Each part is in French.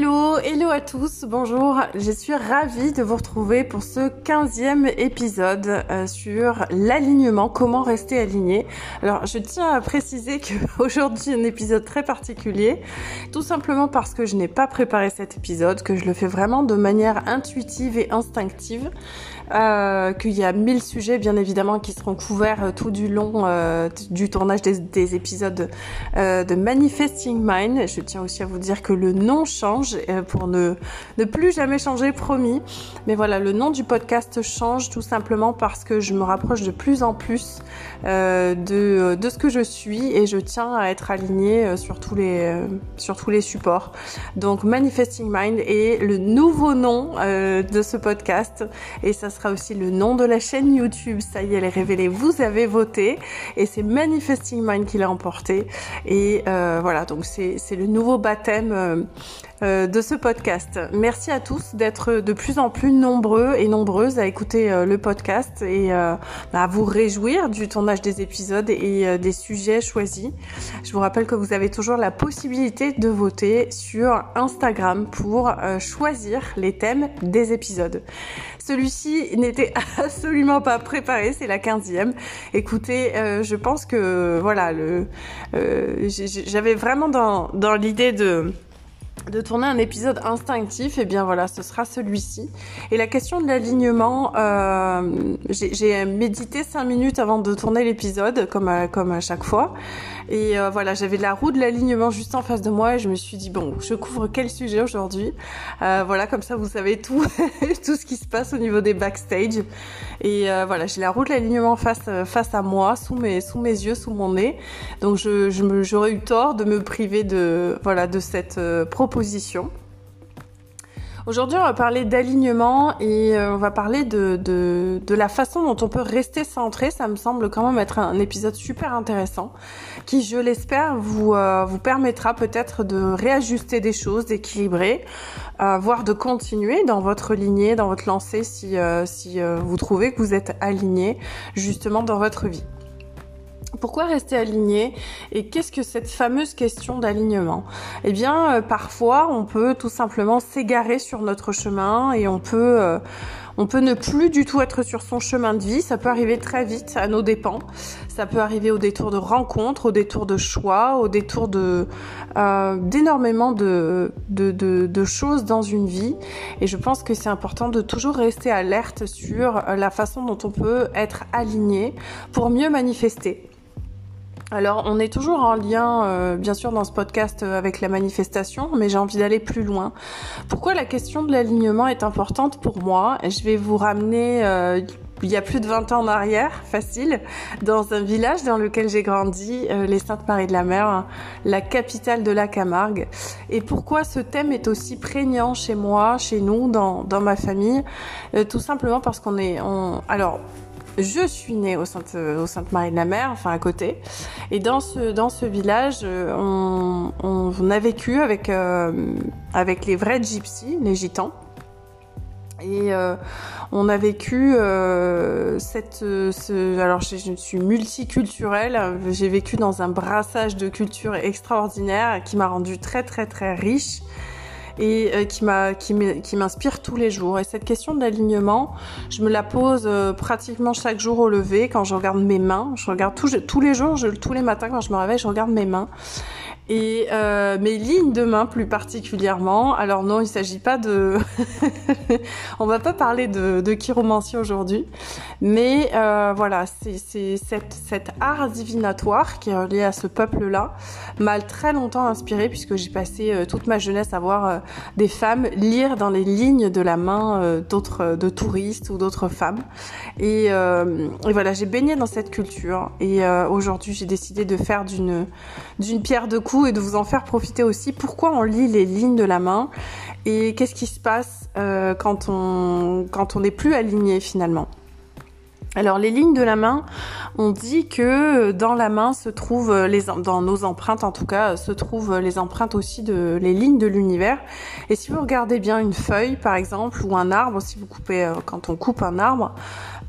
Hello, hello à tous, bonjour, je suis ravie de vous retrouver pour ce 15e épisode euh, sur l'alignement, comment rester aligné. Alors je tiens à préciser qu'aujourd'hui un épisode très particulier, tout simplement parce que je n'ai pas préparé cet épisode, que je le fais vraiment de manière intuitive et instinctive. Euh, qu'il y a mille sujets bien évidemment qui seront couverts euh, tout du long euh, du tournage des, des épisodes euh, de Manifesting Mind. Je tiens aussi à vous dire que le nom change euh, pour ne, ne plus jamais changer, promis. Mais voilà, le nom du podcast change tout simplement parce que je me rapproche de plus en plus de, de ce que je suis et je tiens à être alignée sur tous les, sur tous les supports. Donc Manifesting Mind est le nouveau nom de ce podcast et ça sera aussi le nom de la chaîne YouTube. Ça y est, elle est révélée. Vous avez voté et c'est Manifesting Mind qui l'a emporté. Et euh, voilà, donc c'est le nouveau baptême euh, de ce podcast. Merci à tous d'être de plus en plus nombreux et nombreuses à écouter euh, le podcast et euh, bah, à vous réjouir du tournage des épisodes et euh, des sujets choisis. Je vous rappelle que vous avez toujours la possibilité de voter sur Instagram pour choisir les thèmes des épisodes. Celui-ci n'était absolument pas préparé, c'est la quinzième. Écoutez, euh, je pense que voilà, euh, j'avais vraiment dans l'idée de de tourner un épisode instinctif, et eh bien voilà, ce sera celui-ci. Et la question de l'alignement, euh, j'ai médité cinq minutes avant de tourner l'épisode, comme à, comme à chaque fois. Et euh, voilà, j'avais la roue de l'alignement juste en face de moi et je me suis dit bon, je couvre quel sujet aujourd'hui? Euh, Voilà, comme ça vous savez tout, tout ce qui se passe au niveau des backstage. Et euh, voilà, j'ai la roue de l'alignement face euh, face à moi, sous mes sous mes yeux, sous mon nez. Donc je j'aurais eu tort de me priver de voilà de cette euh, Aujourd'hui, on va parler d'alignement et euh, on va parler de, la façon dont on peut rester centré. Ça me semble quand même être un épisode super intéressant qui, je l'espère, vous, euh, permettra peut-être de réajuster des choses, d'équilibrer, euh, voire de continuer dans votre lignée, dans votre lancée si, vous trouvez que vous êtes aligné justement dans votre vie. Pourquoi rester aligné Et qu'est-ce que cette fameuse question d'alignement? Eh bien, euh, parfois, on peut tout simplement s'égarer sur notre chemin et on peut, euh, on peut ne plus du tout être sur son chemin de vie. Ça peut arriver très vite à nos dépens. Ça peut arriver au détour de rencontres, au détour de choix, au détour de euh, d'énormément de, de, choses dans une vie. Et je pense que c'est important de toujours rester alerte sur la façon dont on peut être aligné pour mieux manifester. Alors, on est toujours en lien, euh, bien sûr, dans ce podcast euh, avec la manifestation, mais j'ai envie d'aller plus loin. Pourquoi la question de l'alignement est importante pour moi? Je vais vous ramener euh, il y a plus de 20 ans en arrière, facile, dans un village dans lequel j'ai grandi, euh, les Saintes-Maries de la Mer, la capitale de la Camargue. Et pourquoi ce thème est aussi prégnant chez moi, chez nous, dans, dans ma famille? Euh, Tout simplement parce qu'on est... On... Alors, je suis née au Sainte, au Sainte Marie de la Mer, enfin à côté. Et dans ce dans ce village, on, on, on a vécu avec euh, avec les vrais gypsies, les gitans. Et euh, on a vécu euh, cette, ce, alors je, je, suis multiculturelle. J'ai vécu dans un brassage de cultures extraordinaire qui m'a rendu très très très riche et euh, qui m'inspire tous les jours. Et cette question de l'alignement, je me la pose euh, pratiquement chaque jour au lever quand je regarde mes mains. Je regarde tous, les jours, tous les matins quand je me réveille, je regarde mes mains et euh, mes lignes de main plus particulièrement. Alors non, il s'agit pas de, on va pas parler de, de chiromancie aujourd'hui, mais euh, voilà, c'est cette, cet art divinatoire qui est relié à ce peuple-là m'a très longtemps inspiré puisque j'ai passé euh, toute ma jeunesse à voir euh, des femmes lire dans les lignes de la main euh, d'autres de touristes ou d'autres femmes. Et, et voilà, j'ai baigné dans cette culture. Et aujourd'hui j'ai décidé de faire d'une d'une pierre deux coups et de vous en faire profiter aussi. Pourquoi on lit les lignes de la main et qu'est-ce qui se passe euh, quand on quand on n'est plus aligné finalement? Alors les lignes de la main, on dit que dans la main se trouvent les dans nos empreintes en tout cas se trouvent les empreintes aussi de les lignes de l'univers. Et si vous regardez bien une feuille par exemple ou un arbre, si vous coupez euh, quand on coupe un arbre,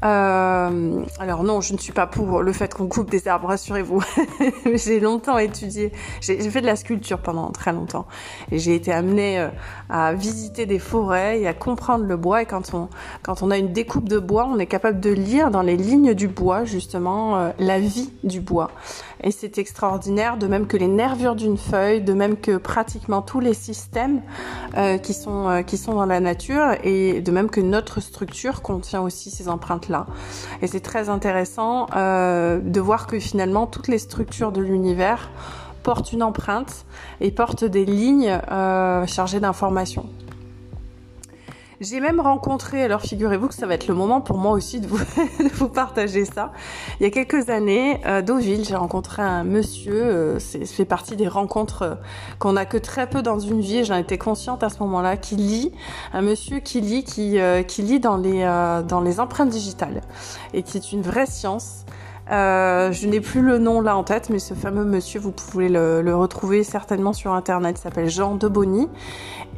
Euh, alors non, je ne suis pas pour le fait qu'on coupe des arbres, rassurez-vous. j'ai longtemps étudié, j'ai fait de la sculpture pendant très longtemps. Et j'ai été amenée euh, à visiter des forêts et à comprendre le bois. Et quand on, quand on a une découpe de bois, on est capable de lire les lignes du bois, justement, euh, la vie du bois. Et c'est extraordinaire, de même que les nervures d'une feuille, de même que pratiquement tous les systèmes euh, qui, sont, euh, qui sont dans la nature, et de même que notre structure contient aussi ces empreintes-là. Et c'est très intéressant de voir que finalement toutes les structures de l'univers portent une empreinte et portent des lignes chargées d'informations. J'ai même rencontré, alors figurez-vous que ça va être le moment pour moi aussi de vous, de vous partager ça. Il y a quelques années, à Deauville, j'ai rencontré un monsieur, euh, c'est fait partie des rencontres euh, qu'on a que très peu dans une vie, j'en étais consciente à ce moment-là, qui lit, un monsieur qui lit, qui, euh, qui lit dans les, dans les empreintes digitales, et qui est une vraie science. Euh, je n'ai plus le nom là en tête, mais ce fameux monsieur, vous pouvez le, retrouver certainement sur internet. Il s'appelle Jean de Bonny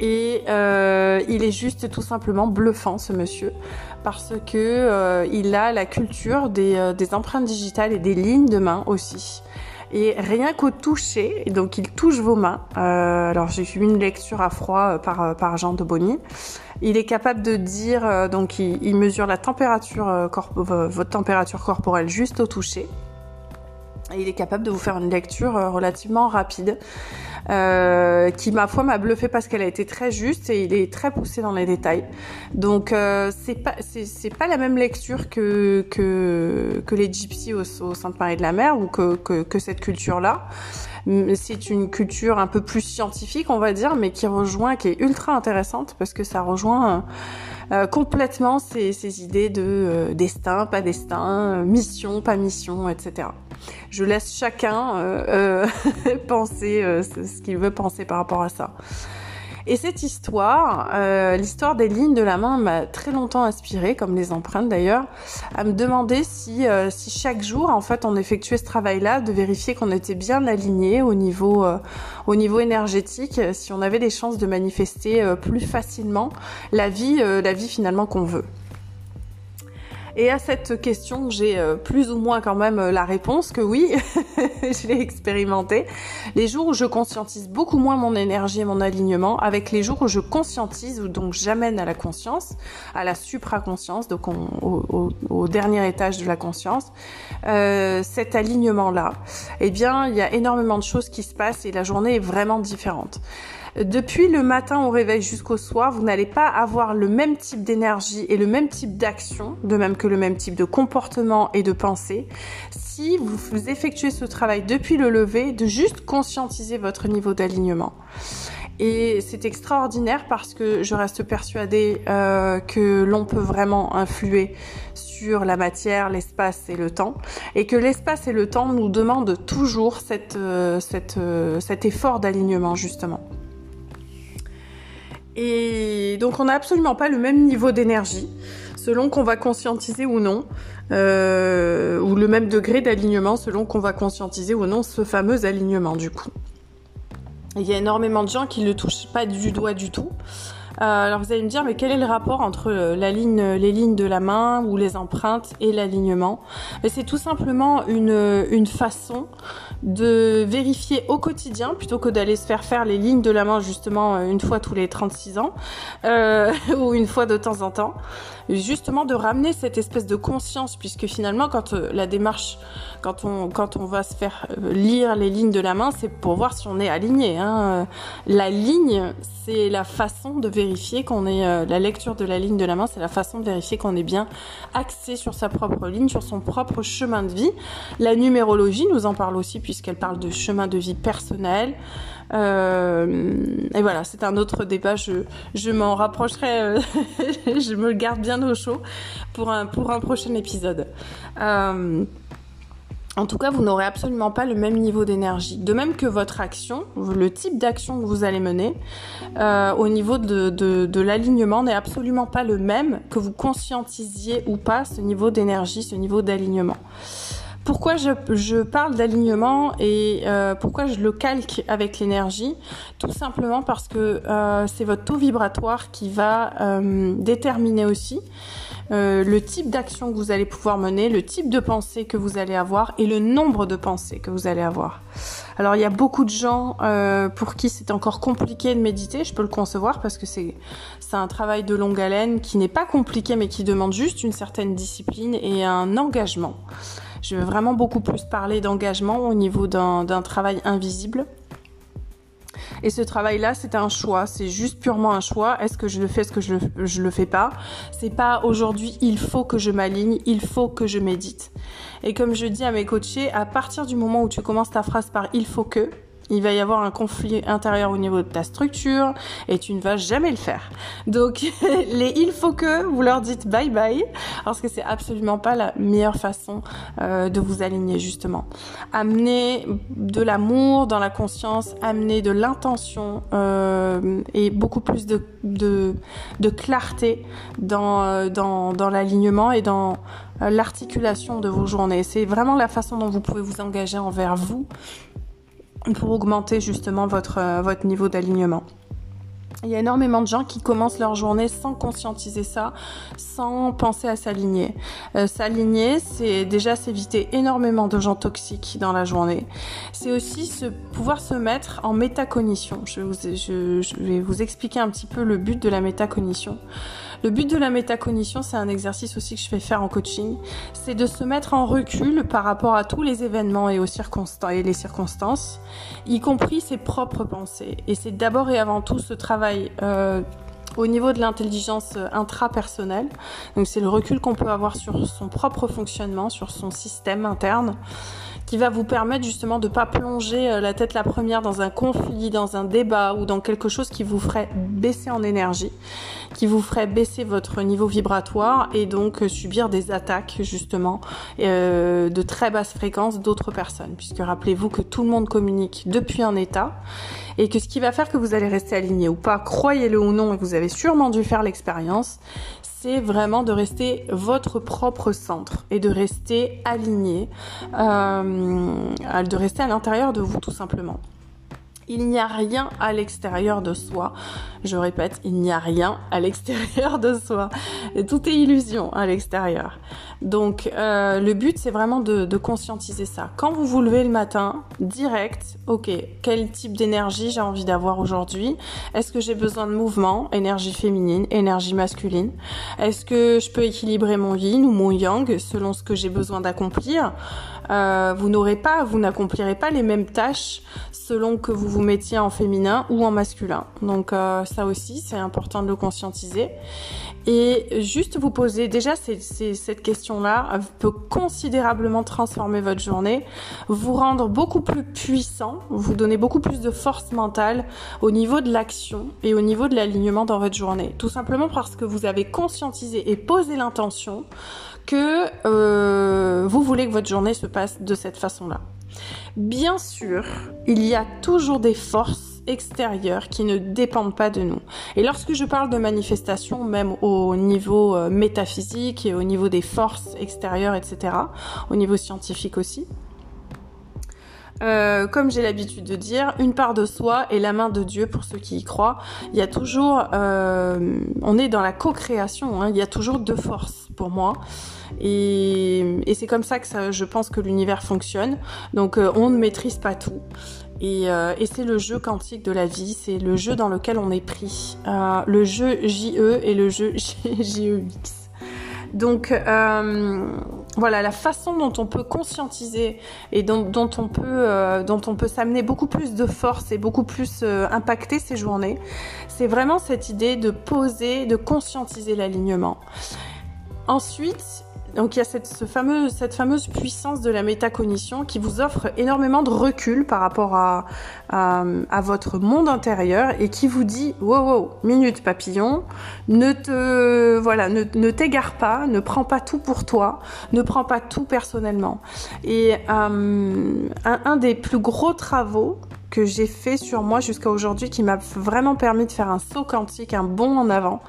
et euh, il est juste tout simplement bluffant ce monsieur parce que euh, il a la culture des empreintes digitales et des lignes de main aussi. Et rien qu'au toucher, donc il touche vos mains. Euh, alors j'ai eu une lecture à froid par, par Jean de Bonny. Il est capable de dire, euh, donc il, mesure la température, euh, votre température corporelle juste au toucher. Et il est capable de vous faire une lecture euh, relativement rapide, qui ma foi m'a bluffé parce qu'elle a été très juste et il est très poussé dans les détails. Donc c'est pas c'est pas la même lecture que que, que les gypsies au, au Sainte-Marie de la Mer ou que, que, que cette culture là c'est une culture un peu plus scientifique, on va dire, mais qui rejoint, qui est ultra intéressante parce que ça rejoint euh, complètement ces, ces, idées de euh, destin, pas destin, mission, pas mission, etc. Je laisse chacun euh, penser ce qu'il veut penser par rapport à ça. Et cette histoire, euh, l'histoire des lignes de la main m'a très longtemps inspirée, comme les empreintes d'ailleurs, à me demander si, euh, si chaque jour, en fait, on effectuait ce travail-là, de vérifier qu'on était bien aligné au niveau, euh, au niveau énergétique, si on avait des chances de manifester plus facilement la vie, la vie finalement qu'on veut. Et à cette question, j'ai euh, plus ou moins quand même euh, la réponse que oui, je l'ai expérimenté. Les jours où je conscientise beaucoup moins mon énergie et mon alignement, avec les jours où je conscientise, ou donc j'amène à la conscience, à la supraconscience, donc au, dernier étage de la conscience, euh, cet alignement-là, eh bien, il y a énormément de choses qui se passent et la journée est vraiment différente. Depuis le matin au réveil jusqu'au soir, vous n'allez pas avoir le même type d'énergie et le même type d'action, de même que le même type de comportement et de pensée, si vous effectuez ce travail depuis le lever, de juste conscientiser votre niveau d'alignement. Et c'est extraordinaire parce que je reste persuadée euh, que l'on peut vraiment influer sur la matière, l'espace et le temps, et que l'espace et le temps nous demandent toujours cette, euh, cette, euh, cet effort d'alignement justement. Et donc on n'a absolument pas le même niveau d'énergie selon qu'on va conscientiser ou non, euh, ou le même degré d'alignement selon qu'on va conscientiser ou non ce fameux alignement du coup. Il y a énormément de gens qui ne le touchent pas du doigt du tout. Euh, alors vous allez me dire, mais quel est le rapport entre euh, les lignes de la main ou les empreintes et l'alignement? C'est tout simplement une façon de vérifier au quotidien plutôt que d'aller se faire faire les lignes de la main justement euh, une fois tous les 36 ans euh, ou une fois de temps en temps justement de ramener cette espèce de conscience puisque finalement quand euh, la démarche quand on quand on va se faire euh, lire les lignes de la main c'est pour voir si on est aligné hein. la ligne c'est la façon de vérifier qu'on est la lecture de la ligne de la main c'est la façon de vérifier qu'on est bien axé sur sa propre ligne sur son propre chemin de vie la numérologie nous en parle aussi puisqu'elle parle de chemin de vie personnel. Euh, et voilà, c'est un autre débat. Je, m'en rapprocherai, euh, je me le garde bien au chaud pour un, prochain épisode. Euh, en tout cas, vous n'aurez absolument pas le même niveau d'énergie. De même que votre action, le type d'action que vous allez mener, au niveau de l'alignement n'est absolument pas le même que vous conscientisiez ou pas ce niveau d'énergie, ce niveau d'alignement. Pourquoi je, parle d'alignement et euh, pourquoi je le calque avec l'énergie? Tout simplement parce que euh, c'est votre taux vibratoire qui va euh, déterminer aussi le type d'action que vous allez pouvoir mener, le type de pensée que vous allez avoir et le nombre de pensées que vous allez avoir. Alors il y a beaucoup de gens pour qui c'est encore compliqué de méditer, je peux le concevoir parce que c'est un travail de longue haleine qui n'est pas compliqué mais qui demande juste une certaine discipline et un engagement. Je vais vraiment beaucoup plus parler d'engagement au niveau d'un travail invisible. Et ce travail-là, c'est un choix. C'est juste purement un choix. Est-ce que je le fais, est-ce que je le, je le fais pas? C'est pas aujourd'hui, il faut que je m'aligne, il faut que je médite. Et comme je dis à mes coachés, à partir du moment où tu commences ta phrase par il faut que, il va y avoir un conflit intérieur au niveau de ta structure et tu ne vas jamais le faire. Donc les il faut que vous leur dites bye bye parce que c'est absolument pas la meilleure façon euh, de vous aligner justement. Amener de l'amour dans la conscience, amener de l'intention euh, et beaucoup plus de, de, de clarté dans, euh, dans, dans l'alignement et dans l'articulation de vos journées. C'est vraiment la façon dont vous pouvez vous engager envers vous pour augmenter justement votre, euh, votre niveau d'alignement. Il y a énormément de gens qui commencent leur journée sans conscientiser ça, sans penser à s'aligner. Euh, s'aligner, c'est déjà s'éviter énormément de gens toxiques dans la journée. C'est aussi se, pouvoir se mettre en métacognition. Je, vous, je, je vais vous expliquer un petit peu le but de la métacognition. Le but de la métacognition, c'est un exercice aussi que je fais faire en coaching, c'est de se mettre en recul par rapport à tous les événements et aux circonstances et les circonstances, y compris ses propres pensées. Et c'est d'abord et avant tout ce travail euh, au niveau de l'intelligence intrapersonnelle. Donc c'est le recul qu'on peut avoir sur son propre fonctionnement, sur son système interne qui va vous permettre justement de pas plonger euh, la tête la première dans un conflit, dans un débat ou dans quelque chose qui vous ferait baisser en énergie, qui vous ferait baisser votre niveau vibratoire et donc euh, subir des attaques justement euh, de très basse fréquence d'autres personnes. Puisque rappelez-vous que tout le monde communique depuis un état et que ce qui va faire que vous allez rester aligné ou pas, croyez-le ou non, vous avez sûrement dû faire l'expérience, c'est vraiment de rester votre propre centre et de rester aligné, euh, de rester à l'intérieur de vous tout simplement. Il n'y a rien à l'extérieur de soi. Je répète, il n'y a rien à l'extérieur de soi. Et tout est illusion à l'extérieur. Donc euh, le but c'est vraiment de, de, conscientiser ça. Quand vous vous levez le matin, direct, ok, quel type d'énergie j'ai envie d'avoir aujourd'hui? Est-ce que j'ai besoin de mouvement, énergie féminine, énergie masculine Est-ce que je peux équilibrer mon yin ou mon yang selon ce que j'ai besoin d'accomplir? Euh, Vous n'aurez pas, vous n'accomplirez pas les mêmes tâches selon que vous vous mettiez en féminin ou en masculin. Donc euh, ça aussi c'est important de le conscientiser. Et juste vous poser, déjà cette question-là peut considérablement transformer votre journée, vous rendre beaucoup plus puissant, vous donner beaucoup plus de force mentale au niveau de l'action et au niveau de l'alignement dans votre journée. Tout simplement parce que vous avez conscientisé et posé l'intention que euh, vous voulez que votre journée se passe de cette façon-là. Bien sûr, il y a toujours des forces extérieures qui ne dépendent pas de nous. Et lorsque je parle de manifestation, même au niveau euh, métaphysique et au niveau des forces extérieures, etc., au niveau scientifique aussi, euh, comme j'ai l'habitude de dire, une part de soi et la main de Dieu pour ceux qui y croient. Il y a toujours, euh, on est dans la co-création. Hein, il y a toujours deux forces pour moi. Et, c'est comme ça que je pense que l'univers fonctionne. Donc euh, on ne maîtrise pas tout. Et, et c'est le jeu quantique de la vie, c'est le jeu dans lequel on est pris. Le jeu JE et le jeu JEX. Donc euh, voilà, la façon dont on peut conscientiser et dont, on peut, euh, peut s'amener beaucoup plus de force et beaucoup plus euh, impacter ses journées, c'est vraiment cette idée de poser, de conscientiser l'alignement. Ensuite, donc il y a cette, fameuse puissance de la métacognition qui vous offre énormément de recul par rapport à, votre monde intérieur et qui vous dit wow wow minute papillon, ne te voilà ne, ne t'égare pas, ne prends pas tout pour toi, ne prends pas tout personnellement. Et euh, un, un des plus gros travaux que j'ai fait sur moi jusqu'à aujourd'hui qui m'a vraiment permis de faire un saut quantique, un bond en avant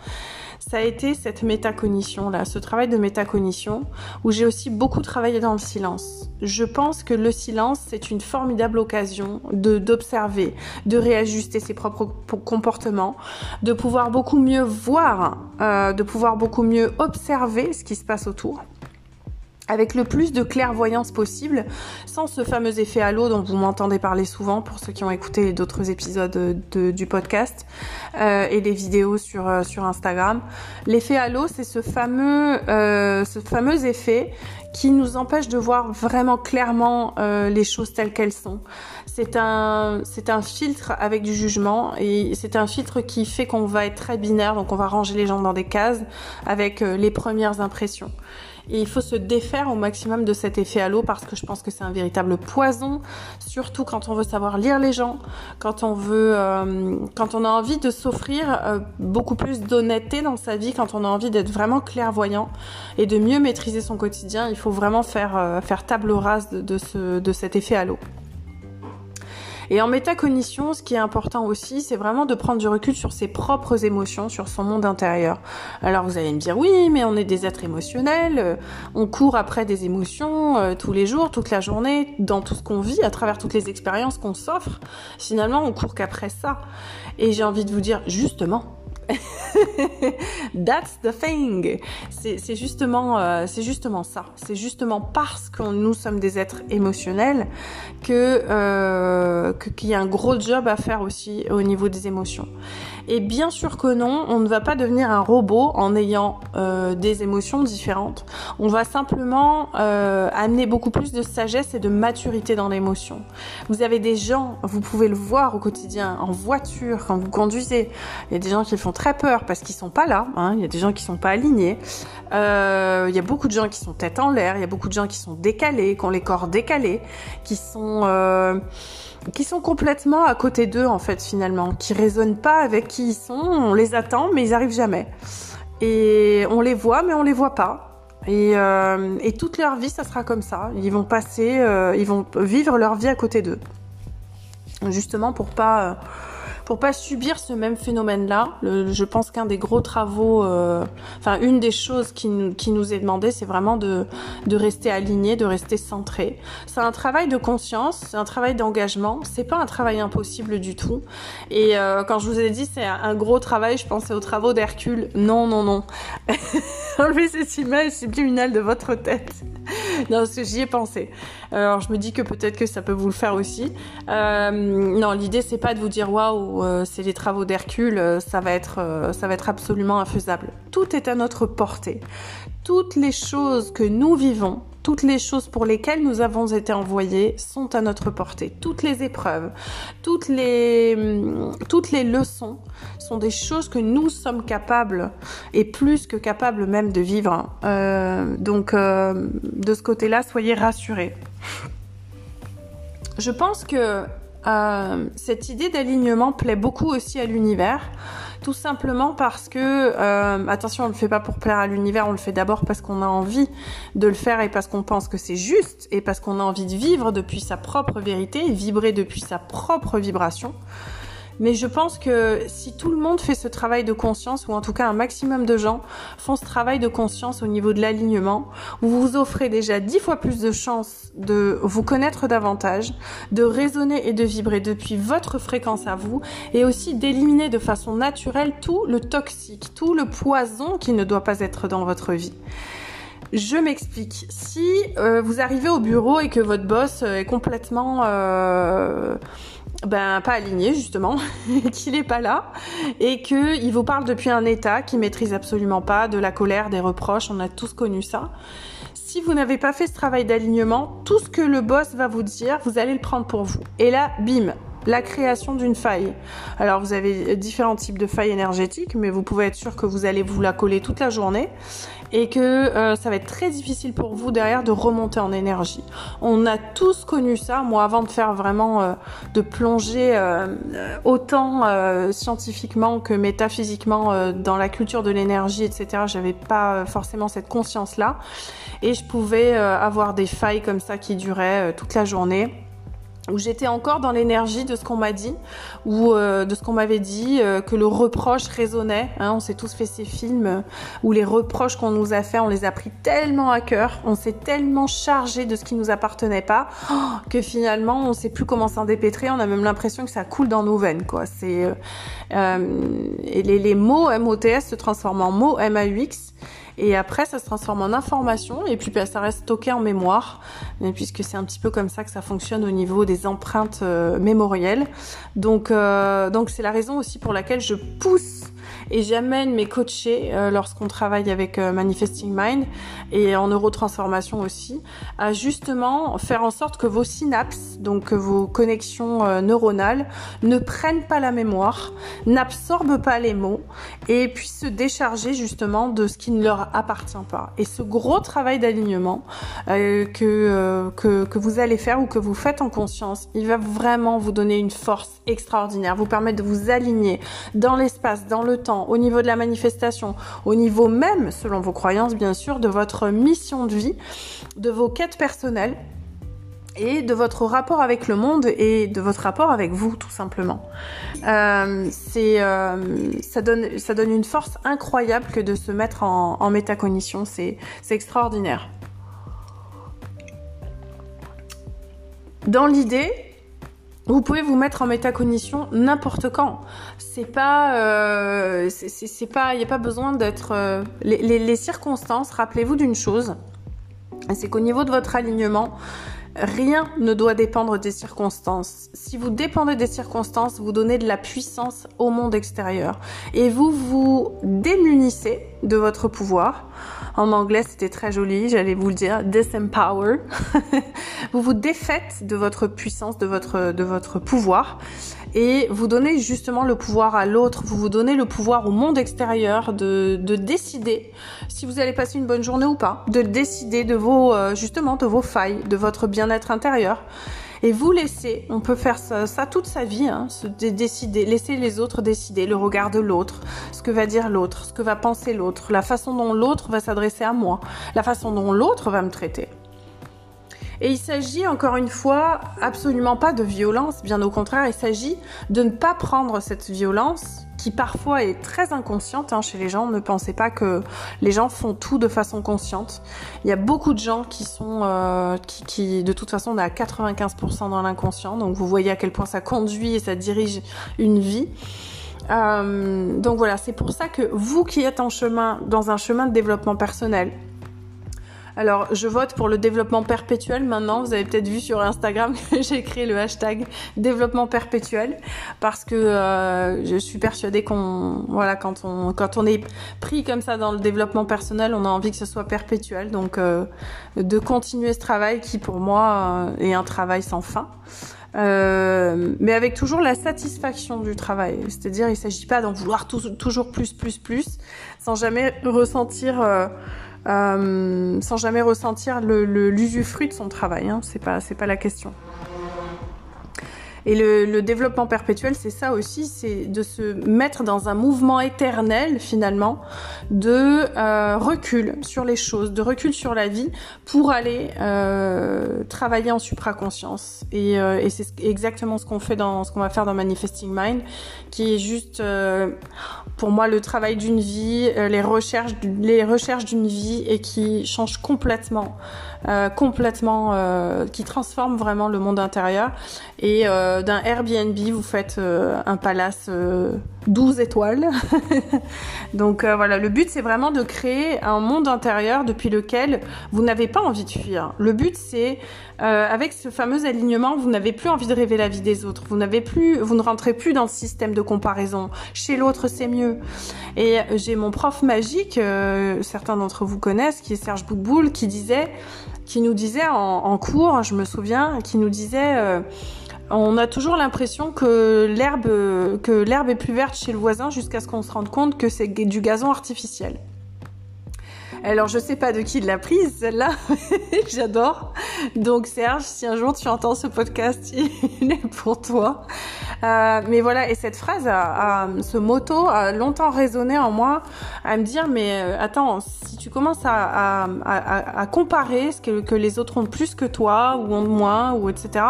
ça a été cette métacognition là, ce travail de métacognition où j'ai aussi beaucoup travaillé dans le silence. Je pense que le silence c'est une formidable occasion de d'observer, de réajuster ses propres comportements, de pouvoir beaucoup mieux voir, euh, de pouvoir beaucoup mieux observer ce qui se passe autour avec le plus de clairvoyance possible, sans ce fameux effet halo dont vous m'entendez parler souvent pour ceux qui ont écouté d'autres épisodes du podcast euh, et des vidéos sur, euh, sur Instagram. L'effet halo, c'est ce fameux, euh, ce fameux effet qui nous empêche de voir vraiment clairement euh, les choses telles qu'elles sont. C'est un, c'est un filtre avec du jugement et c'est un filtre qui fait qu'on va être très binaire, donc on va ranger les gens dans des cases avec euh, les premières impressions. Et il faut se défaire au maximum de cet effet halo parce que je pense que c'est un véritable poison, surtout quand on veut savoir lire les gens, quand on veut, euh, quand on a envie de s'offrir euh, beaucoup plus d'honnêteté dans sa vie, quand on a envie d'être vraiment clairvoyant et de mieux maîtriser son quotidien, il faut vraiment faire, euh, faire table rase de, de, ce, de cet effet halo. Et en métacognition, ce qui est important aussi, c'est vraiment de prendre du recul sur ses propres émotions, sur son monde intérieur. Alors vous allez me dire oui, mais on est des êtres émotionnels, euh, on court après des émotions euh, tous les jours, toute la journée, dans tout ce qu'on vit, à travers toutes les expériences qu'on s'offre. Finalement, on court qu'après ça. Et j'ai envie de vous dire justement, That's the thing. C'est justement, euh, c'est justement ça. C'est justement parce que nous sommes des êtres émotionnels que euh, qu'il y a un gros job à faire aussi au niveau des émotions. Et bien sûr que non, on ne va pas devenir un robot en ayant euh, des émotions différentes. On va simplement euh, amener beaucoup plus de sagesse et de maturité dans l'émotion. Vous avez des gens, vous pouvez le voir au quotidien, en voiture, quand vous conduisez. Il y a des gens qui font très peur parce qu'ils sont pas là. Hein. Il y a des gens qui sont pas alignés. Euh, il y a beaucoup de gens qui sont tête en l'air. Il y a beaucoup de gens qui sont décalés, qui ont les corps décalés, qui sont euh, qui sont complètement à côté d'eux en fait finalement, qui résonnent pas avec qui ils sont, on les attend mais ils arrivent jamais. Et on les voit mais on les voit pas. Et, euh, toute leur vie ça sera comme ça. Ils vont passer, euh, ils vont vivre leur vie à côté d'eux. Justement pour pas euh, pour pas subir ce même phénomène-là. Je pense qu'un des gros travaux, euh, enfin une des choses qui, nous est demandé, c'est vraiment de, de rester aligné, de rester centré. C'est un travail de conscience, c'est un travail d'engagement. C'est pas un travail impossible du tout. Et euh, quand je vous ai dit c'est un gros travail, je pensais aux travaux d'Hercule. Non, non, non. Enlevez cette image subliminale de votre tête. non, parce que j'y ai pensé. Alors je me dis que peut-être que ça peut vous le faire aussi. Euh, non, l'idée c'est pas de vous dire waouh, euh, c'est les travaux d'Hercule, euh, ça va être, ça va être absolument infaisable. Tout est à notre portée. Toutes les choses que nous vivons, toutes les choses pour lesquelles nous avons été envoyés sont à notre portée. Toutes les épreuves, toutes les, hum, toutes les leçons sont des choses que nous sommes capables et plus que capables même de vivre. Euh, donc euh, de ce côté-là, soyez rassurés. Je pense que euh, cette idée d'alignement plaît beaucoup aussi à l'univers. Tout simplement parce que, euh, attention, on le fait pas pour plaire à l'univers, on le fait d'abord parce qu'on a envie de le faire et parce qu'on pense que c'est juste et parce qu'on a envie de vivre depuis sa propre vérité et vibrer depuis sa propre vibration. Mais je pense que si tout le monde fait ce travail de conscience, ou en tout cas un maximum de gens font ce travail de conscience au niveau de l'alignement, vous vous offrez déjà dix fois plus de chances de vous connaître davantage, de raisonner et de vibrer depuis votre fréquence à vous, et aussi d'éliminer de façon naturelle tout le toxique, tout le poison qui ne doit pas être dans votre vie. Je m'explique. Si euh, vous arrivez au bureau et que votre boss est complètement euh, ben pas aligné justement, qu'il est pas là et que il vous parle depuis un état qu'il maîtrise absolument pas, de la colère, des reproches, on a tous connu ça. Si vous n'avez pas fait ce travail d'alignement, tout ce que le boss va vous dire, vous allez le prendre pour vous. Et là, bim, la création d'une faille. Alors vous avez différents types de failles énergétiques, mais vous pouvez être sûr que vous allez vous la coller toute la journée et que euh, ça va être très difficile pour vous derrière de remonter en énergie. On a tous connu ça. Moi, avant de faire vraiment euh, de plonger euh, autant scientifiquement que métaphysiquement dans la culture de l'énergie, etc., j'avais pas forcément cette conscience-là et je pouvais avoir des failles comme ça qui duraient toute la journée où j'étais encore dans l'énergie de ce qu'on m'a dit ou euh, de ce qu'on m'avait dit, euh, que le reproche résonnait. Hein, on s'est tous fait ces films euh, où les reproches qu'on nous a fait, on les a pris tellement à cœur, on s'est tellement chargé de ce qui nous appartenait pas que finalement on sait plus comment s'en dépêtrer. On a même l'impression que ça coule dans nos veines, quoi. C'est et les, les mots MOTS se transforment en mots MAUX et après, ça se transforme en information et puis bah, ça reste stocké en mémoire, puisque c'est un petit peu comme ça que ça fonctionne au niveau des empreintes euh, mémorielles. Donc, euh, donc c'est la raison aussi pour laquelle je pousse et j'amène mes coachés euh, lorsqu'on travaille avec euh, Manifesting Mind et en neurotransformation aussi à justement faire en sorte que vos synapses, donc vos connexions euh, neuronales, ne prennent pas la mémoire, n'absorbent pas les mots et puissent se décharger justement de ce qui ne leur appartient pas. Et ce gros travail d'alignement que, que, que vous allez faire ou que vous faites en conscience, il va vraiment vous donner une force extraordinaire, vous permettre de vous aligner dans l'espace, dans le temps au niveau de la manifestation, au niveau même, selon vos croyances bien sûr, de votre mission de vie, de vos quêtes personnelles et de votre rapport avec le monde et de votre rapport avec vous tout simplement. Euh, c'est euh, ça donne ça donne une force incroyable que de se mettre en, en métacognition, c'est c'est extraordinaire. Dans l'idée, vous pouvez vous mettre en métacognition n'importe quand. C'est pas, euh, c'est pas, il n'y a pas besoin d'être. Euh, les, circonstances. Rappelez-vous d'une chose, c'est qu'au niveau de votre alignement, rien ne doit dépendre des circonstances. Si vous dépendez des circonstances, vous donnez de la puissance au monde extérieur et vous vous démunissez de votre pouvoir. En anglais, c'était très joli, j'allais vous le dire, disempower. vous vous défaites de votre puissance, de votre, de votre pouvoir et vous donnez justement le pouvoir à l'autre, vous vous donnez le pouvoir au monde extérieur de, de décider si vous allez passer une bonne journée ou pas, de décider de vos, euh, justement, de vos failles, de votre bien-être intérieur et vous laissez, on peut faire ça, toute sa vie, hein, se décider, laisser les autres décider, le regard de l'autre, ce que va dire l'autre, ce que va penser l'autre, la façon dont l'autre va s'adresser à moi, la façon dont l'autre va me traiter. Et il s'agit encore une fois absolument pas de violence, bien au contraire, il s'agit de ne pas prendre cette violence qui parfois est très inconsciente hein, chez les gens. Ne pensez pas que les gens font tout de façon consciente. Il y a beaucoup de gens qui sont, euh, qui, qui, de toute façon, on est à 95% dans l'inconscient. Donc vous voyez à quel point ça conduit et ça dirige une vie. Euh, donc voilà, c'est pour ça que vous qui êtes en chemin, dans un chemin de développement personnel, alors, je vote pour le développement perpétuel maintenant. Vous avez peut-être vu sur Instagram que j'ai créé le hashtag développement perpétuel parce que euh, je suis persuadée qu'on, voilà, quand on, quand on est pris comme ça dans le développement personnel, on a envie que ce soit perpétuel. Donc, euh, de continuer ce travail qui, pour moi, euh, est un travail sans fin. Euh, mais avec toujours la satisfaction du travail. C'est-à-dire, il s'agit pas d'en vouloir toujours plus, plus, plus, sans jamais ressentir sans jamais ressentir l'usufruit de son travail. Hein. C'est pas, pas la question. Et le, le développement perpétuel, c'est ça aussi, c'est de se mettre dans un mouvement éternel finalement de euh, recul sur les choses, de recul sur la vie pour aller euh, travailler en supraconscience. Et, euh, et c'est exactement ce qu'on fait dans ce qu'on va faire dans Manifesting Mind, qui est juste euh, pour moi le travail d'une vie, euh, les recherches, les recherches d'une vie et qui change complètement, complètement, qui transforme vraiment le monde intérieur et euh, d'un Airbnb, vous faites euh, un palace 12 euh, étoiles. Donc voilà, le but c'est vraiment de créer un monde intérieur depuis lequel vous n'avez pas envie de fuir. Le but c'est avec ce fameux alignement, vous n'avez plus envie de rêver la vie des autres. Vous n'avez plus, vous ne rentrez plus dans le système de comparaison. Chez l'autre, c'est mieux. Et j'ai mon prof magique, certains d'entre vous connaissent, qui est Serge Boutboul, qui disait, qui nous disait en, cours, je me souviens, qui nous disait on a toujours l'impression que l'herbe est plus verte chez le voisin jusqu'à ce qu'on se rende compte que c'est du gazon artificiel. Alors je sais pas de qui l'a prise celle-là, j'adore. Donc Serge, si un jour tu entends ce podcast, il est pour toi. Euh, mais voilà, et cette phrase, ce motto a longtemps résonné en moi, à me dire mais euh, attends, si tu commences à, à, à comparer ce que, que les autres ont plus que toi ou ont moins ou etc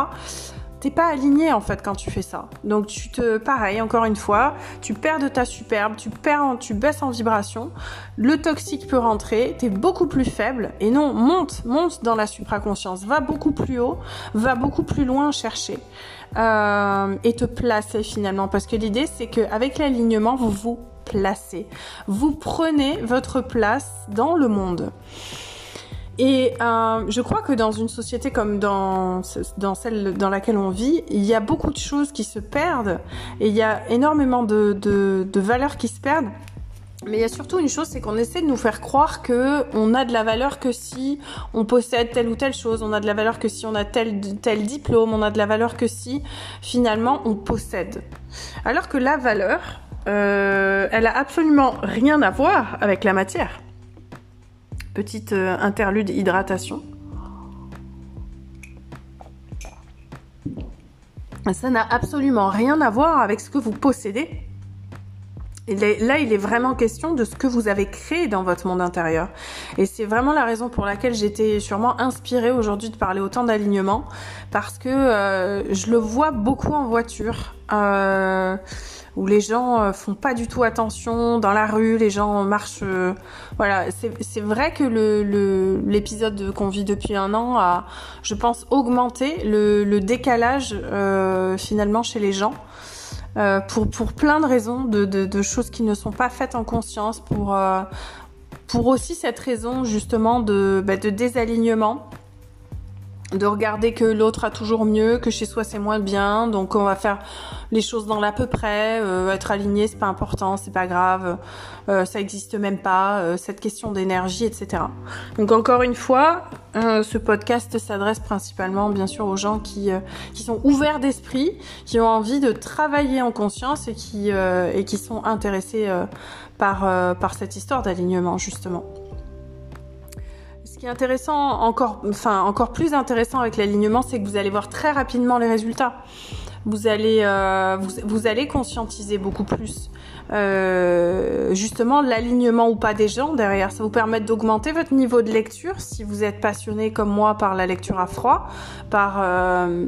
t'es pas aligné en fait quand tu fais ça. Donc tu te, pareil, encore une fois, tu perds de ta superbe, tu perds, tu baisses en vibration, le toxique peut rentrer, t'es beaucoup plus faible. Et non, monte, monte dans la supraconscience, va beaucoup plus haut, va beaucoup plus loin chercher euh, et te placer finalement. Parce que l'idée c'est qu'avec l'alignement vous vous placez, vous prenez votre place dans le monde. Et euh, je crois que dans une société comme dans, dans celle dans laquelle on vit, il y a beaucoup de choses qui se perdent et il y a énormément de, de, de valeurs qui se perdent. Mais il y a surtout une chose, c'est qu'on essaie de nous faire croire que on a de la valeur que si on possède telle ou telle chose, on a de la valeur que si on a tel diplôme, on a de la valeur que si finalement on possède. Alors que la valeur, euh, elle a absolument rien à voir avec la matière. Petite euh, interlude hydratation. Ça n'a absolument rien à voir avec ce que vous possédez. Là, il est vraiment question de ce que vous avez créé dans votre monde intérieur. Et c'est vraiment la raison pour laquelle j'étais sûrement inspirée aujourd'hui de parler autant d'alignement, parce que euh, je le vois beaucoup en voiture. Euh, où les gens euh, font pas du tout attention dans la rue, les gens marchent. Euh, voilà, c'est vrai que le l'épisode qu'on vit depuis un an a, je pense, augmenté le, le décalage euh, finalement chez les gens. Euh, pour, pour plein de raisons, de, de, de, choses qui ne sont pas faites en conscience, pour, pour aussi cette raison justement de, bah, de désalignement de regarder que l'autre a toujours mieux, que chez soi c'est moins bien, donc on va faire les choses dans l'à peu près, euh, être aligné c'est pas important, c'est pas grave, euh, ça existe même pas, euh, cette question d'énergie, etc. Donc encore une fois, ce podcast s'adresse principalement bien sûr aux gens qui, qui sont ouverts d'esprit, qui ont envie de travailler en conscience et qui, et qui sont intéressés par, par cette histoire d'alignement justement qui est intéressant, encore, enfin, encore plus intéressant avec l'alignement, c'est que vous allez voir très rapidement les résultats. Vous allez, euh, vous, allez conscientiser beaucoup plus. Euh, justement, l'alignement ou pas des gens derrière, ça vous permet d'augmenter votre niveau de lecture si vous êtes passionné comme moi par la lecture à froid, par euh,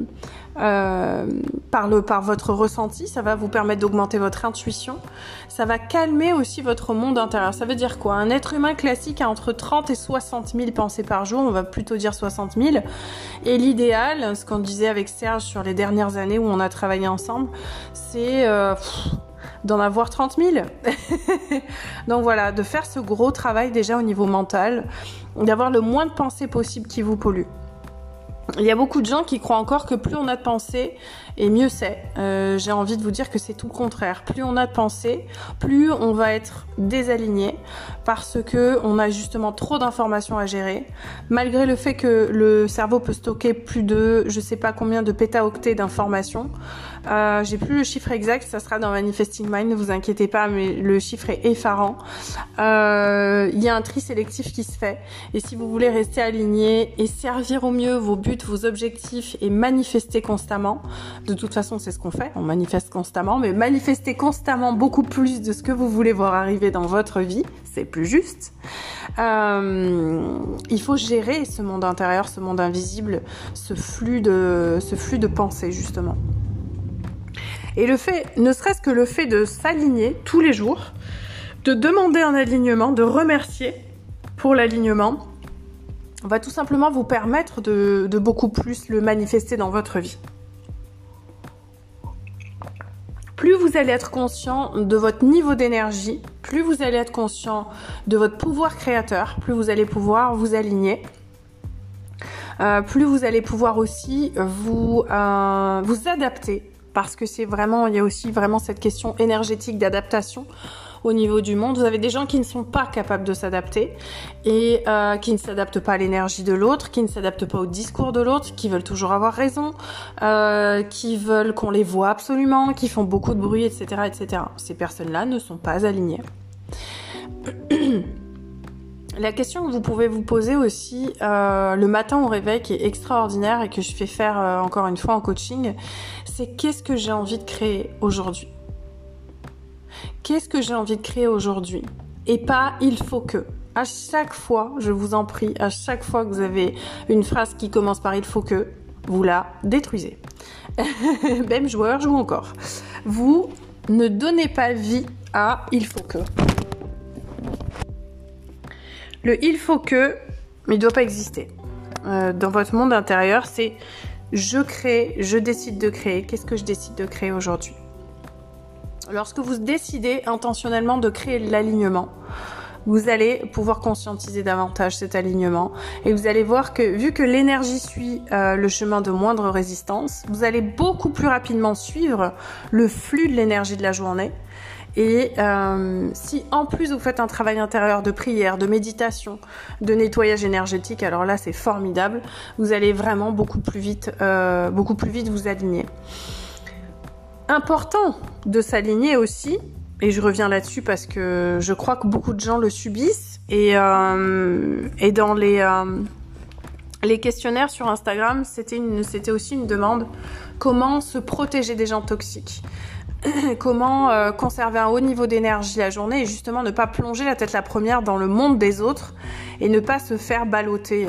euh, par, le, par votre ressenti, ça va vous permettre d'augmenter votre intuition, ça va calmer aussi votre monde intérieur. Ça veut dire quoi? Un être humain classique a entre 30 et 60 000 pensées par jour, on va plutôt dire 60 000. Et l'idéal, ce qu'on disait avec Serge sur les dernières années où on a travaillé ensemble, c'est... Euh, d'en avoir 30 000. Donc voilà, de faire ce gros travail déjà au niveau mental, d'avoir le moins de pensées possible qui vous polluent il y a beaucoup de gens qui croient encore que plus on a de pensées, et mieux c'est. Euh, J'ai envie de vous dire que c'est tout le contraire. Plus on a de pensées, plus on va être désaligné parce que on a justement trop d'informations à gérer. Malgré le fait que le cerveau peut stocker plus de, je sais pas combien de pétaoctets d'informations. Euh, J'ai plus le chiffre exact, ça sera dans Manifesting Mind, ne vous inquiétez pas, mais le chiffre est effarant. Euh, il y a un tri sélectif qui se fait. Et si vous voulez rester aligné et servir au mieux vos buts, vos objectifs et manifester constamment, de toute façon, c'est ce qu'on fait. On manifeste constamment, mais manifester constamment beaucoup plus de ce que vous voulez voir arriver dans votre vie, c'est plus juste. Euh, il faut gérer ce monde intérieur, ce monde invisible, ce flux de, ce flux de pensée justement. Et le fait, ne serait-ce que le fait de s'aligner tous les jours, de demander un alignement, de remercier pour l'alignement, va tout simplement vous permettre de beaucoup plus le manifester dans votre vie. plus vous allez être conscient de votre niveau d'énergie, plus vous allez être conscient de votre pouvoir créateur, plus vous allez pouvoir vous aligner. Euh, plus vous allez pouvoir aussi vous euh, vous adapter parce que c'est vraiment il y a aussi vraiment cette question énergétique d'adaptation au niveau du monde. Vous avez des gens qui ne sont pas capables de s'adapter et euh, qui ne s'adaptent pas à l'énergie de l'autre, qui ne s'adaptent pas au discours de l'autre, qui veulent toujours avoir raison, euh, qui veulent qu'on les voit absolument, qui font beaucoup de bruit, etc., etc. Ces personnes-là ne sont pas alignées. La question que vous pouvez vous poser aussi euh, le matin au réveil qui est extraordinaire et que je fais faire euh, encore une fois en coaching, c'est qu'est-ce que j'ai envie de créer aujourd'hui? Qu'est-ce que j'ai envie de créer aujourd'hui? Et pas il faut que. À chaque fois, je vous en prie, à chaque fois que vous avez une phrase qui commence par il faut que, vous la détruisez. même joueur joue encore. Vous ne donnez pas vie à il faut que. Le il faut que, il ne doit pas exister. Euh, dans votre monde intérieur, c'est je crée, je décide de créer. Qu'est-ce que je décide de créer aujourd'hui? Lorsque vous décidez intentionnellement de créer l'alignement, vous allez pouvoir conscientiser davantage cet alignement et vous allez voir que vu que l'énergie suit euh, le chemin de moindre résistance, vous allez beaucoup plus rapidement suivre le flux de l'énergie de la journée. Et euh, si en plus vous faites un travail intérieur de prière, de méditation, de nettoyage énergétique, alors là c'est formidable. Vous allez vraiment beaucoup plus vite, euh, beaucoup plus vite vous aligner. Important de s'aligner aussi et je reviens là-dessus parce que je crois que beaucoup de gens le subissent. Et, euh, et dans les, les questionnaires sur Instagram, c'était aussi une demande comment se protéger des gens toxiques? comment euh, conserver un haut niveau d'énergie la journée et justement ne pas plonger la tête la première dans le monde des autres et ne pas se faire balloter.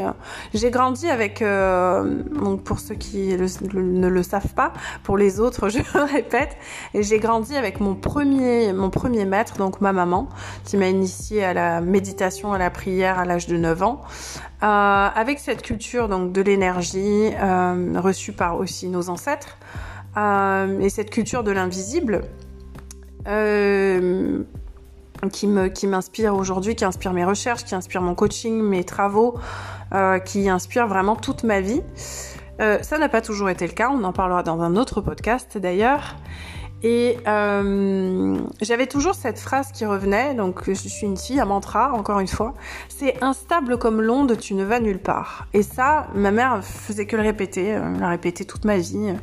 J'ai grandi avec, euh, donc pour ceux qui ne le savent pas, pour les autres, je le répète, j'ai grandi avec mon premier, mon premier maître, donc ma maman, qui m'a initié à la méditation, à la prière à l'âge de 9 ans. Euh, avec cette culture donc de l'énergie reçue par aussi nos ancêtres, euh, et cette culture de l'invisible euh, qui me qui m'inspire aujourd'hui, qui inspire mes recherches, qui inspire mon coaching, mes travaux, euh, qui inspire vraiment toute ma vie. ça n'a pas toujours été le cas, on en parlera dans un autre podcast d'ailleurs. Et euh, j'avais toujours cette phrase qui revenait, donc je suis une fille, un mantra, encore une fois, c'est instable comme l'onde, tu ne vas nulle part. Et ça, ma mère faisait que le répéter, elle l'a répété toute ma vie.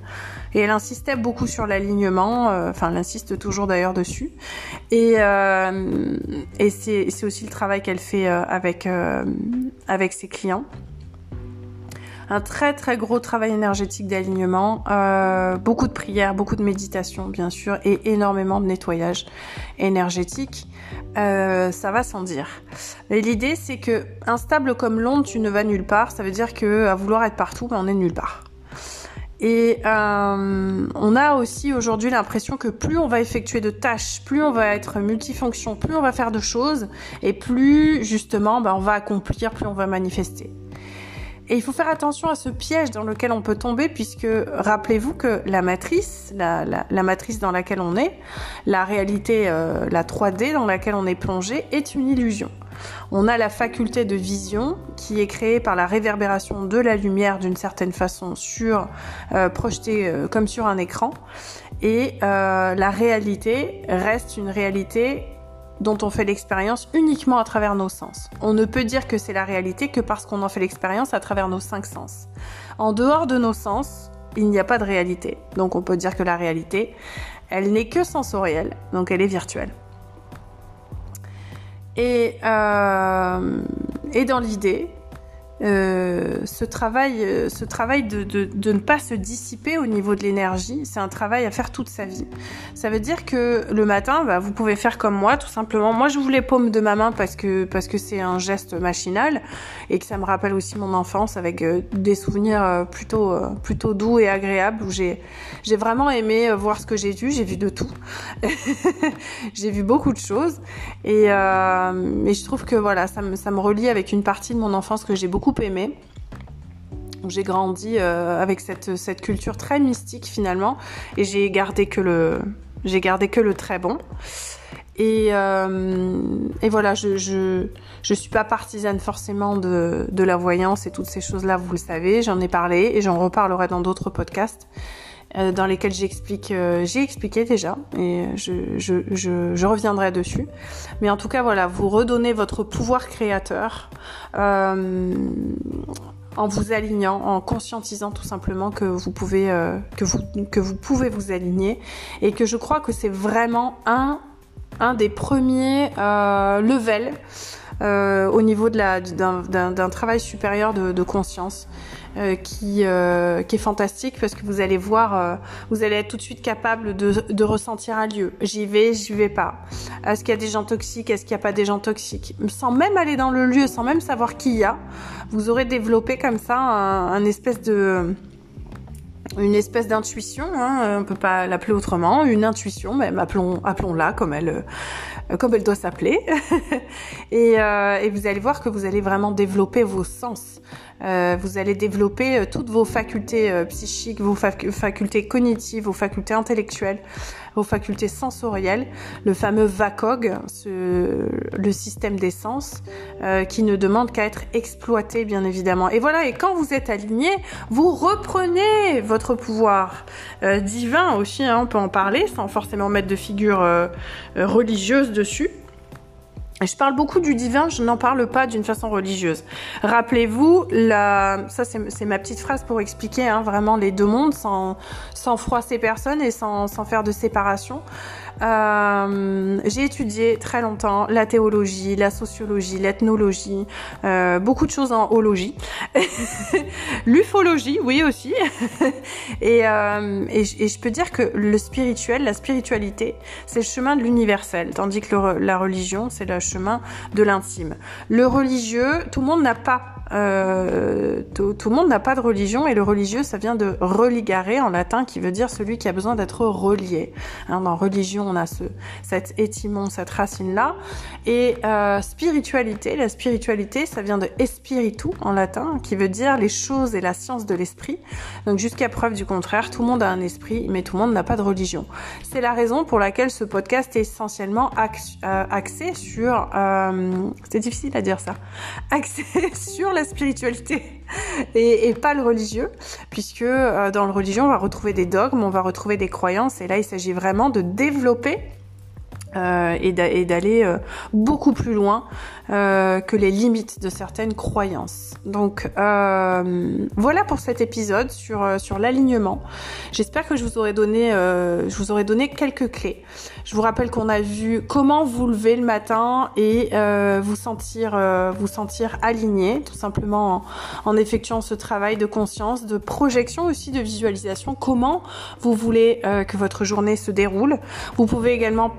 Et elle insistait beaucoup sur l'alignement, euh, enfin elle insiste toujours d'ailleurs dessus. Et, euh, et c'est aussi le travail qu'elle fait euh, avec, avec ses clients un très très gros travail énergétique d'alignement, euh, beaucoup de prières, beaucoup de méditation bien sûr et énormément de nettoyage énergétique. Euh, ça va sans dire. Et l'idée c'est que instable comme l'onde, tu ne vas nulle part. Ça veut dire que à vouloir être partout, ben, on est nulle part. Et euh, on a aussi aujourd'hui l'impression que plus on va effectuer de tâches, plus on va être multifonction, plus on va faire de choses, et plus justement ben, on va accomplir, plus on va manifester. Et il faut faire attention à ce piège dans lequel on peut tomber, puisque rappelez-vous que la matrice, la, matrice dans laquelle on est, la réalité, euh, la 3D dans laquelle on est plongé, est une illusion. On a la faculté de vision qui est créée par la réverbération de la lumière d'une certaine façon sur euh, projetée euh, comme sur un écran, et la réalité reste une réalité dont on fait l'expérience uniquement à travers nos sens. On ne peut dire que c'est la réalité que parce qu'on en fait l'expérience à travers nos cinq sens. En dehors de nos sens, il n'y a pas de réalité. Donc on peut dire que la réalité, elle n'est que sensorielle, donc elle est virtuelle. Et, euh, dans l'idée, euh, ce travail, euh, ce travail de, de, de, ne pas se dissiper au niveau de l'énergie, c'est un travail à faire toute sa vie. Ça veut dire que le matin, bah, vous pouvez faire comme moi, tout simplement. Moi, je vous les paume de ma main parce que parce que c'est un geste machinal et que ça me rappelle aussi mon enfance avec euh, des souvenirs plutôt plutôt doux et agréables où j'ai j'ai vraiment aimé voir ce que j'ai vu. J'ai vu de tout. j'ai vu beaucoup de choses et mais je trouve que voilà, ça me ça me relie avec une partie de mon enfance que j'ai beaucoup aimé. J'ai grandi euh, avec cette, cette culture très mystique finalement et j'ai gardé que le j'ai gardé que le très bon. Et, euh, et voilà, je, je, je suis pas partisane forcément de, de la voyance et toutes ces choses-là, vous le savez, j'en ai parlé et j'en reparlerai dans d'autres podcasts dans lesquels j'explique, j'ai expliqué déjà et je, je, je, je, reviendrai dessus. Mais en tout cas, voilà, vous redonnez votre pouvoir créateur euh, en vous alignant, en conscientisant tout simplement que vous pouvez, euh, que vous, que vous pouvez vous aligner et que je crois que c'est vraiment un, un des premiers euh, levels euh, au niveau d'un, travail supérieur de, de conscience. Euh, qui, euh, qui est fantastique parce que vous allez voir, euh, vous allez être tout de suite capable de, de ressentir un lieu. J'y vais, j'y vais pas. Est-ce qu'il y a des gens toxiques? Est-ce qu'il n'y a pas des gens toxiques? Sans même aller dans le lieu, sans même savoir qui y a, vous aurez développé comme ça un, un espèce de une espèce d'intuition, hein, on peut pas l'appeler autrement, une intuition, même appelons, appelons-la comme elle, euh, comme elle doit s'appeler. et, euh, et, vous allez voir que vous allez vraiment développer vos sens. Euh, vous allez développer euh, toutes vos facultés euh, psychiques, vos facultés cognitives, vos facultés intellectuelles, vos facultés sensorielles, le fameux VACOG, ce, le système des sens, qui ne demande qu'à être exploité, bien évidemment. Et voilà, et quand vous êtes aligné, vous reprenez votre pouvoir divin aussi, hein, on peut en parler, sans forcément mettre de figure religieuse dessus. Je parle beaucoup du divin, je n'en parle pas d'une façon religieuse. Rappelez-vous, la... ça c'est ma petite phrase pour expliquer hein, vraiment les deux mondes sans, sans froisser personne et sans, sans faire de séparation. Euh, j'ai étudié très longtemps la théologie, la sociologie, l'ethnologie, euh, beaucoup de choses en ologie, l'ufologie, oui aussi. et, euh, et, je peux dire que le spirituel, la spiritualité, c'est le chemin de l'universel, tandis que la religion, c'est le de l'intime. Le religieux, tout le monde n'a pas euh, tout, le monde n'a pas de religion et le religieux, ça vient de religare en latin, qui veut dire celui qui a besoin d'être relié. Hein, dans religion, on a ce, cet étimon, cette racine-là. Et euh, spiritualité, la spiritualité, ça vient de espiritu en latin, qui veut dire les choses et la science de l'esprit. Donc jusqu'à preuve du contraire, tout le monde a un esprit, mais tout le monde n'a pas de religion. C'est la raison pour laquelle ce podcast est essentiellement euh, axé sur... Euh, c'est difficile à dire ça. Axé sur la spiritualité et, pas le religieux, puisque euh, dans le religion, on va retrouver des dogmes, on va retrouver des croyances, et là, il s'agit vraiment de développer euh, et d'aller euh, beaucoup plus loin euh, que les limites de certaines croyances. Donc euh, voilà pour cet épisode sur euh, sur l'alignement. J'espère que je vous aurais donné je vous aurais donné quelques clés. Je vous rappelle qu'on a vu comment vous lever le matin et vous sentir vous sentir aligné, tout simplement en, en, effectuant ce travail de conscience, de projection aussi, de visualisation. Comment vous voulez que votre journée se déroule. Vous pouvez également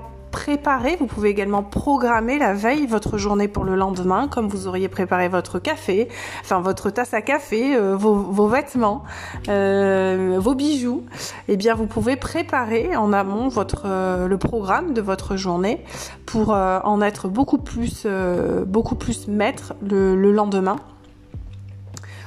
vous pouvez également programmer la veille votre journée pour le lendemain, comme vous auriez préparé votre café, enfin votre tasse à café, euh, vos, vêtements, euh, vos bijoux. Eh bien, vous pouvez préparer en amont euh, le programme de votre journée pour en être beaucoup plus beaucoup plus maître le lendemain.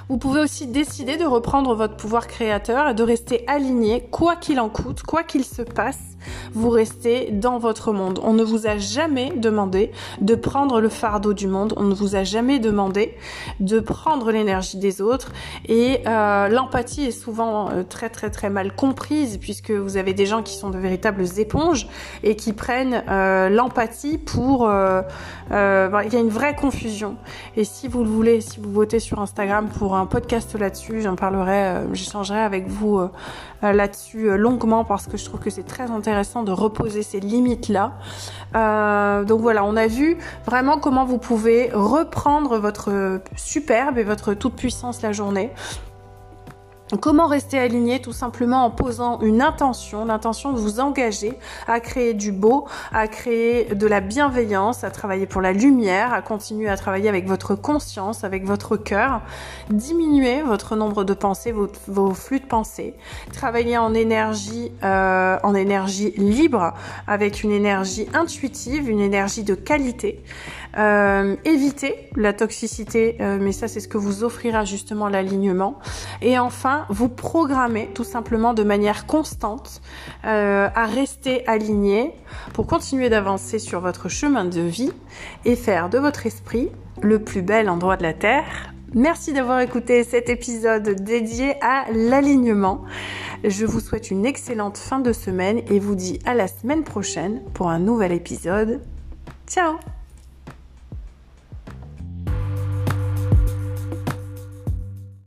Vous pouvez aussi décider de reprendre votre pouvoir créateur et de rester aligné, quoi qu'il en coûte, quoi qu'il se passe, vous restez dans votre monde. On ne vous a jamais demandé de prendre le fardeau du monde, on ne vous a jamais demandé de prendre l'énergie des autres et euh, l'empathie est souvent euh, très très très mal comprise puisque vous avez des gens qui sont de véritables éponges et qui prennent euh, l'empathie pour... il y a une vraie confusion. Et si vous le voulez, si vous votez sur Instagram pour un podcast là-dessus. J'en parlerai, j'échangerai avec vous là-dessus longuement parce que je trouve que c'est très intéressant de reposer ces limites-là. donc voilà, on a vu vraiment comment vous pouvez reprendre votre superbe et votre toute puissance la journée. Comment rester aligné Tout simplement en posant une intention, l'intention de vous engager à créer du beau, à créer de la bienveillance, à travailler pour la lumière, à continuer à travailler avec votre conscience, avec votre cœur, diminuer votre nombre de pensées, vos, flux de pensées, travailler en énergie, euh, en énergie libre, avec une énergie intuitive, une énergie de qualité. Euh, éviter la toxicité, euh, mais ça c'est ce que vous offrira justement l'alignement. Et enfin, vous programmer tout simplement de manière constante euh, à rester aligné pour continuer d'avancer sur votre chemin de vie et faire de votre esprit le plus bel endroit de la Terre. Merci d'avoir écouté cet épisode dédié à l'alignement. Je vous souhaite une excellente fin de semaine et vous dis à la semaine prochaine pour un nouvel épisode. Ciao